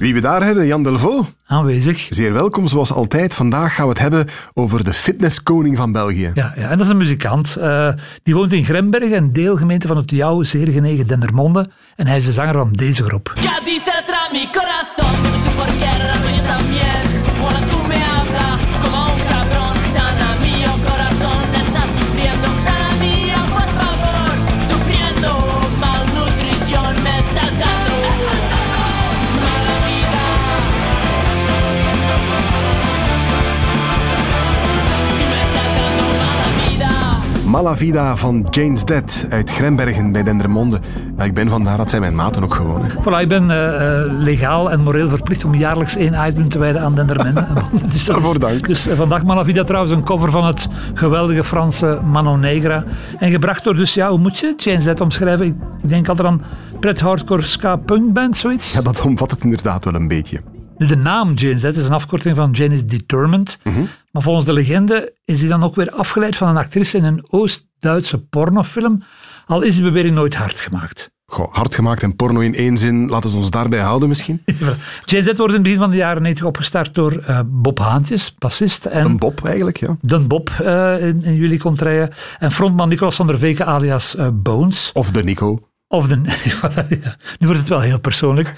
Wie we daar hebben, Jan Delvaux. Aanwezig. Zeer welkom, zoals altijd. Vandaag gaan we het hebben over de fitnesskoning van België. Ja, ja en dat is een muzikant. Uh, die woont in Grembergen, een deelgemeente van het jouw zeer genegen Dendermonde. En hij is de zanger van deze groep. Malavida van Jane's Dead uit Grembergen bij Dendermonde. Ja, ik ben vandaar, dat zijn mijn maten ook gewoon. Voilà, ik ben uh, legaal en moreel verplicht om jaarlijks één item te wijden aan Dendermonde. dus Daarvoor dank. Dus uh, vandaag Malavida trouwens een cover van het geweldige Franse Mano Negra. En gebracht door dus, ja, hoe moet je Jane's Dead omschrijven? Ik, ik denk altijd aan pret hardcore ska punk band, zoiets. Ja, dat omvat het inderdaad wel een beetje. Nu, de naam Jane's is een afkorting van Jane is Determined. Mhm. Maar volgens de legende is die dan ook weer afgeleid van een actrice in een Oost-Duitse pornofilm. Al is die bewering nooit hard gemaakt. Goh, hard gemaakt en porno in één zin, laat het ons daarbij houden misschien. Jane Z wordt in het begin van de jaren 90 opgestart door uh, Bob Haantjes, bassist. En een Bob eigenlijk, ja. Den Bob uh, in, in jullie komt rijden. En frontman Nicolas van der Veken alias uh, Bones. Of de Nico. Of de... nu wordt het wel heel persoonlijk.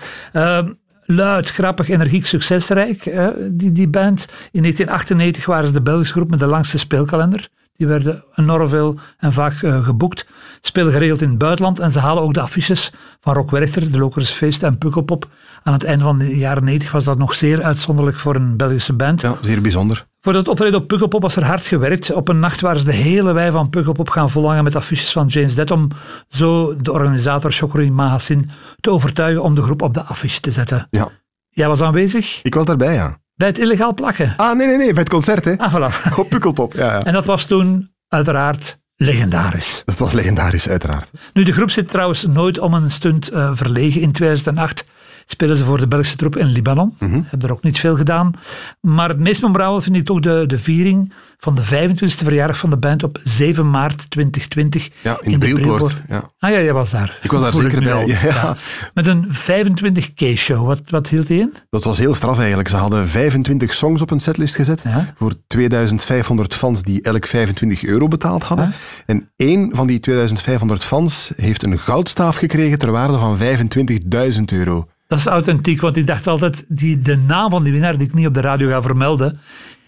Luid, grappig, energiek, succesrijk, die, die band. In 1998 waren ze de Belgische groep met de langste speelkalender. Die werden enorm veel en vaak uh, geboekt. Spelen geregeld in het buitenland en ze halen ook de affiches van Rock Werchter, de Lokers Feest en Pukkelpop. Aan het einde van de jaren 90 was dat nog zeer uitzonderlijk voor een Belgische band. Ja, zeer bijzonder. Voor het optreden op Pukkelpop was er hard gewerkt. Op een nacht waren ze de hele wei van Pukkelpop gaan volhangen met affiches van James Dead om zo de organisator Chokri Mahasin te overtuigen om de groep op de affiche te zetten. Ja. Jij was aanwezig? Ik was daarbij, ja. Bij het illegaal plakken? Ah, nee, nee, nee, bij het concert, hè. Ah, voilà. Op Pukkelpop, ja, ja. En dat was toen uiteraard legendarisch. Dat was legendarisch, uiteraard. Nu, de groep zit trouwens nooit om een stunt uh, verlegen. In 2008 spelen ze voor de Belgische troep in Libanon. Mm -hmm. Hebben er ook niet veel gedaan. Maar het meest memorabel vind ik toch de, de viering van de 25e verjaardag van de band op 7 maart 2020. Ja, in, in de. Ja. Ah ja, jij was daar. Ik was daar zeker bij. Ja. Ja. Met een 25K-show. Wat, wat hield die in? Dat was heel straf eigenlijk. Ze hadden 25 songs op een setlist gezet voor 2500 fans die elk 25 euro betaald hadden. En één van die 2500 fans heeft een goudstaaf gekregen ter waarde van 25.000 euro. Dat is authentiek, want ik dacht altijd, die, de naam van die winnaar die ik niet op de radio ga vermelden,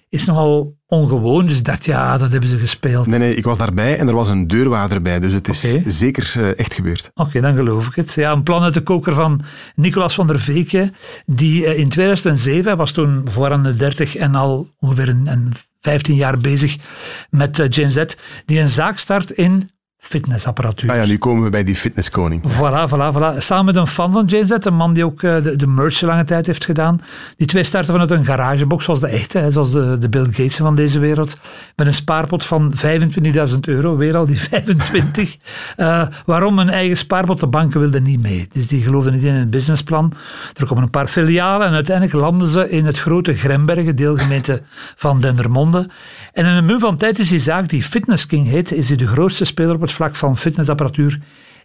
is nogal ongewoon. Dus ik dacht, ja, dat hebben ze gespeeld. Nee, nee, ik was daarbij en er was een deurwaarder bij. Dus het is okay. zeker uh, echt gebeurd. Oké, dan geloof ik het. Ja, een plan uit de koker van Nicolas van der Veke, die uh, in 2007, hij was toen voor aan de 30 en al ongeveer een, een 15 jaar bezig met uh, Gen Z, die een zaak start in fitnessapparatuur. Ah ja, nu komen we bij die fitnesskoning. Voilà, voilà, voilà. Samen met een fan van Jay Z, een man die ook uh, de, de merch lange tijd heeft gedaan. Die twee starten vanuit een garagebox, zoals de echte, hè, zoals de, de Bill Gates van deze wereld. Met een spaarpot van 25.000 euro, weer al die 25. uh, waarom een eigen spaarpot? De banken wilden niet mee. Dus die geloofden niet in het businessplan. Er komen een paar filialen en uiteindelijk landen ze in het grote Grembergen, deelgemeente van Dendermonde. En in een mum van tijd is die zaak, die Fitness King heet, is hij de grootste speler op het vlak van fitnessapparatuur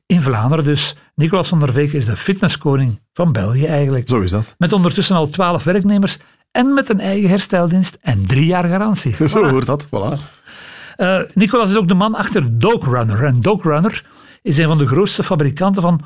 in Vlaanderen. Dus Nicolas van der Veek is de fitnesskoning van België eigenlijk. Zo is dat. Met ondertussen al twaalf werknemers en met een eigen hersteldienst en drie jaar garantie. Voilà. Zo hoort dat, voilà. Uh, Nicolas is ook de man achter Dog Runner. En Dog Runner is een van de grootste fabrikanten van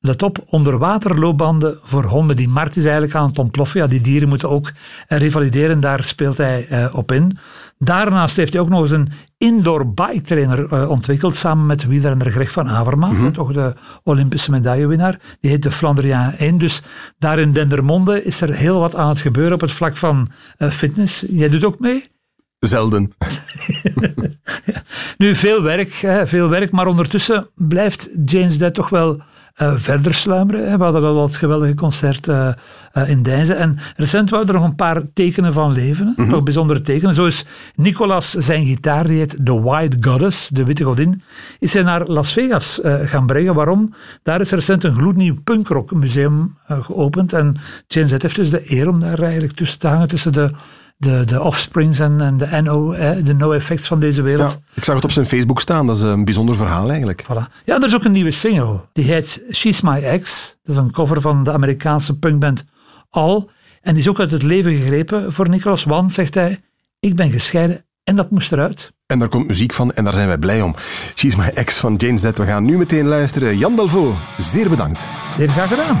let op, onderwaterloopbanden voor honden. Die markt is eigenlijk aan het ontploffen. Ja, die dieren moeten ook revalideren, daar speelt hij uh, op in. Daarnaast heeft hij ook nog eens een indoor bike trainer uh, ontwikkeld, samen met wielrenner Greg van Avermaat, mm -hmm. toch de Olympische medaillewinnaar. Die heet de Flandriaan 1. Dus daar in Dendermonde is er heel wat aan het gebeuren op het vlak van uh, fitness. Jij doet ook mee? Zelden. Nu, veel werk, hè, veel werk, maar ondertussen blijft James Dead toch wel uh, verder sluimeren. We hadden al dat geweldige concert uh, in Deinzen. En recent waren er nog een paar tekenen van leven. Mm Toch bijzondere tekenen. Zo is Nicolas zijn gitaar, die heet The White Goddess, de witte godin, is hij naar Las Vegas gaan brengen. Waarom? Daar is recent een gloednieuw punkrock museum geopend. En Jane Z heeft dus de eer om daar eigenlijk tussen te hangen, tussen de de, de offsprings en, en de NO, de no-effects van deze wereld. Ja, ik zag het op zijn Facebook staan, dat is een bijzonder verhaal eigenlijk. Voilà. Ja, er is ook een nieuwe single, die heet She's My Ex. Dat is een cover van de Amerikaanse punkband All. En die is ook uit het leven gegrepen voor Nicolas, want, zegt hij, ik ben gescheiden en dat moest eruit. En daar komt muziek van en daar zijn wij blij om. She's My Ex van James Dead. We gaan nu meteen luisteren. Jan Dalvo, zeer bedankt. Zeer graag gedaan.